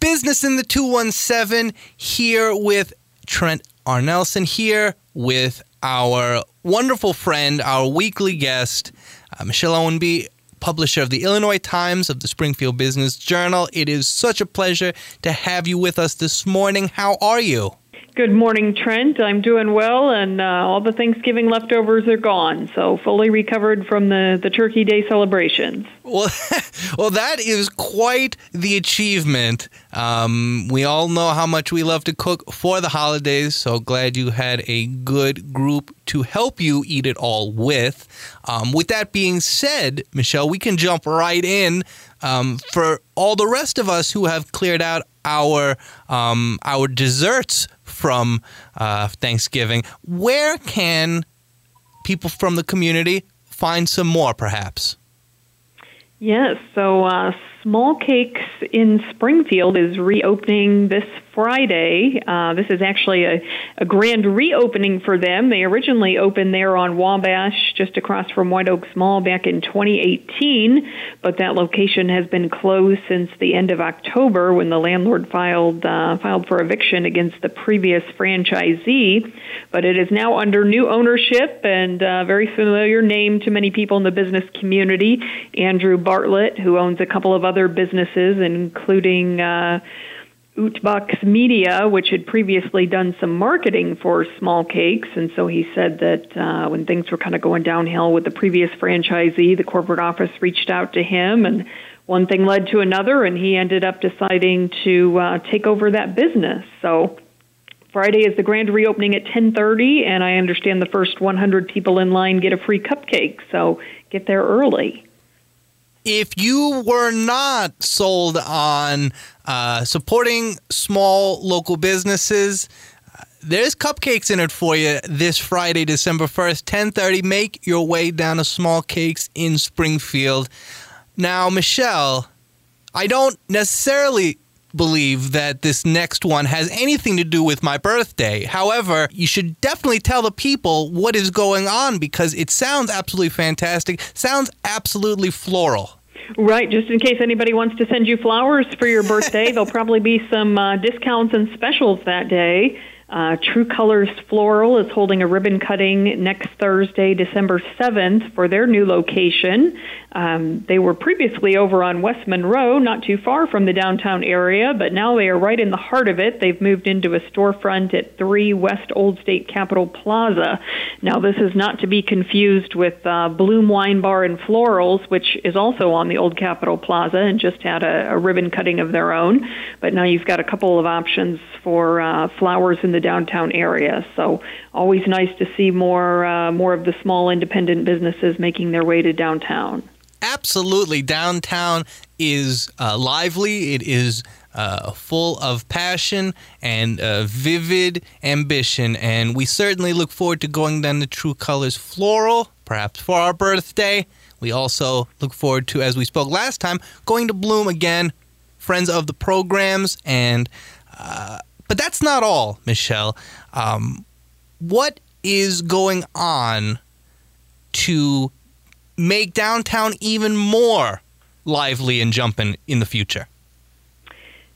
Business in the 217 here with Trent R. Nelson here with our wonderful friend, our weekly guest, uh, Michelle Ownbey, publisher of the Illinois Times of the Springfield Business Journal. It is such a pleasure to have you with us this morning. How are you? Good morning, Trent. I'm doing well, and uh, all the Thanksgiving leftovers are gone, so fully recovered from the, the Turkey Day celebrations. Well, well, that is quite the achievement. Um, we all know how much we love to cook for the holidays, so glad you had a good group to help you eat it all with. Um, with that being said, Michelle, we can jump right in um, for all the rest of us who have cleared out our um, our desserts from uh, Thanksgiving. Where can people from the community find some more, perhaps? Yes, so uh, SmallCakes in Springfield is reopening this Friday. Uh, this is actually a, a grand reopening for them. They originally opened there on Wabash, just across from White Oaks Mall, back in 2018, but that location has been closed since the end of October when the landlord filed uh, filed for eviction against the previous franchisee. But it is now under new ownership and a very familiar name to many people in the business community. Andrew Bartlett, who owns a couple of other businesses, including. Uh, Utbucks Media, which had previously done some marketing for SmallCakes. And so he said that uh, when things were kind of going downhill with the previous franchisee, the corporate office reached out to him, and one thing led to another, and he ended up deciding to uh, take over that business. So Friday is the grand reopening at 10:30, and I understand the first 100 people in line get a free cupcake. So get there early if you were not sold on uh, supporting small local businesses, uh, there's cupcakes in it for you this Friday, December 1st, 10:30. Make your way down to SmallCakes in Springfield. Now, Michelle, I don't necessarily believe that this next one has anything to do with my birthday. However, you should definitely tell the people what is going on because it sounds absolutely fantastic, sounds absolutely floral. Right, just in case anybody wants to send you flowers for your birthday, there'll probably be some uh, discounts and specials that day. Uh, True Colors Floral is holding a ribbon cutting next Thursday, December 7th, for their new location. Um, they were previously over on West Monroe, not too far from the downtown area, but now they are right in the heart of it. They've moved into a storefront at 3 West Old State Capitol Plaza. Now, this is not to be confused with uh, Bloom Wine Bar and Florals, which is also on the Old Capitol Plaza and just had a, a ribbon cutting of their own. But now you've got a couple of options for uh, flowers in the the downtown area. So always nice to see more uh, more of the small independent businesses making their way to downtown. Absolutely, downtown is uh, lively. It is uh, full of passion and uh, vivid ambition, and we certainly look forward to going down the True Colors Floral, perhaps for our birthday. We also look forward to, as we spoke last time, going to Bloom again, friends of the programs, and uh, but that's not all, Michelle. Um, what is going on to make downtown even more lively and jumping in the future?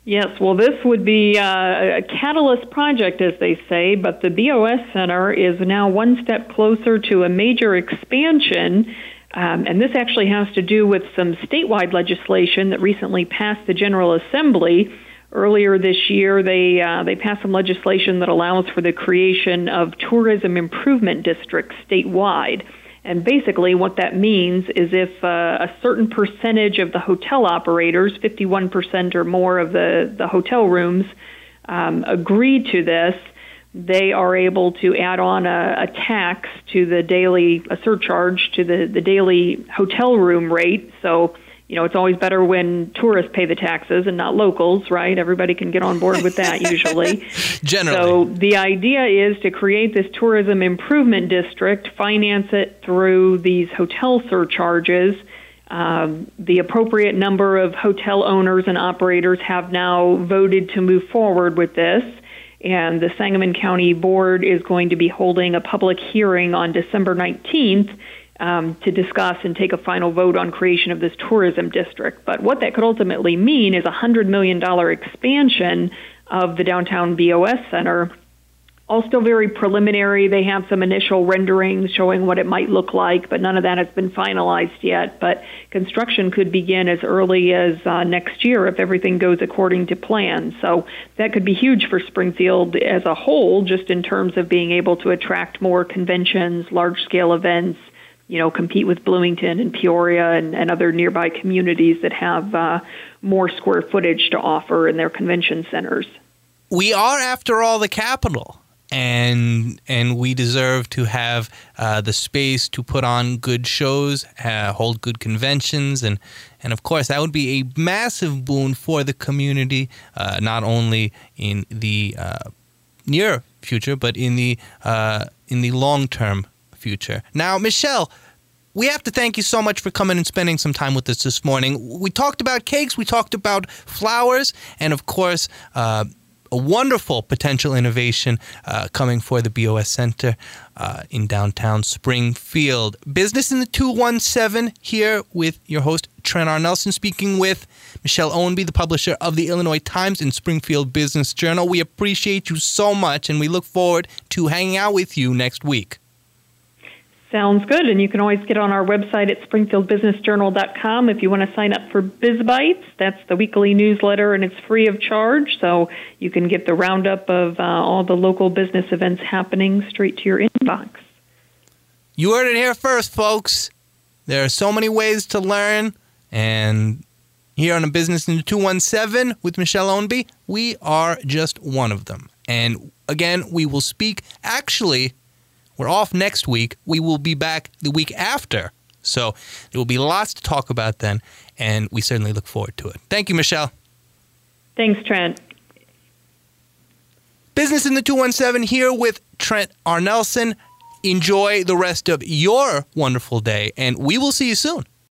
Yes, well, this would be uh, a catalyst project, as they say, but the BOS Center is now one step closer to a major expansion. Um, and this actually has to do with some statewide legislation that recently passed the General Assembly Earlier this year, they uh, they passed some legislation that allows for the creation of tourism improvement districts statewide. And basically, what that means is if uh, a certain percentage of the hotel operators, 51% or more of the, the hotel rooms, um, agree to this, they are able to add on a, a tax to the daily, a surcharge to the, the daily hotel room rate. So you know, it's always better when tourists pay the taxes and not locals, right? Everybody can get on board with that usually. Generally. So the idea is to create this tourism improvement district, finance it through these hotel surcharges. Um, the appropriate number of hotel owners and operators have now voted to move forward with this. And the Sangamon County Board is going to be holding a public hearing on December 19th um, to discuss and take a final vote on creation of this tourism district. But what that could ultimately mean is a $100 million expansion of the downtown BOS Center. All still very preliminary. They have some initial renderings showing what it might look like, but none of that has been finalized yet. But construction could begin as early as uh, next year if everything goes according to plan. So that could be huge for Springfield as a whole, just in terms of being able to attract more conventions, large scale events, you know, compete with Bloomington and Peoria and, and other nearby communities that have uh, more square footage to offer in their convention centers. We are, after all, the capital. And and we deserve to have uh, the space to put on good shows, uh, hold good conventions, and and of course that would be a massive boon for the community, uh, not only in the uh, near future but in the uh, in the long term future. Now, Michelle, we have to thank you so much for coming and spending some time with us this morning. We talked about cakes, we talked about flowers, and of course, uh, a wonderful potential innovation uh, coming for the BOS Center uh, in downtown Springfield. Business in the 217 here with your host, Trent R. Nelson, speaking with Michelle Ownbey, the publisher of the Illinois Times and Springfield Business Journal. We appreciate you so much, and we look forward to hanging out with you next week. Sounds good. And you can always get on our website at springfieldbusinessjournal.com if you want to sign up for BizBites. That's the weekly newsletter, and it's free of charge. So you can get the roundup of uh, all the local business events happening straight to your inbox. You heard it here first, folks. There are so many ways to learn. And here on a Business in the 217 with Michelle Ownbey, we are just one of them. And again, we will speak actually we're off next week. We will be back the week after. So there will be lots to talk about then, and we certainly look forward to it. Thank you, Michelle. Thanks, Trent. Business in the 217 here with Trent R. Nelson. Enjoy the rest of your wonderful day, and we will see you soon.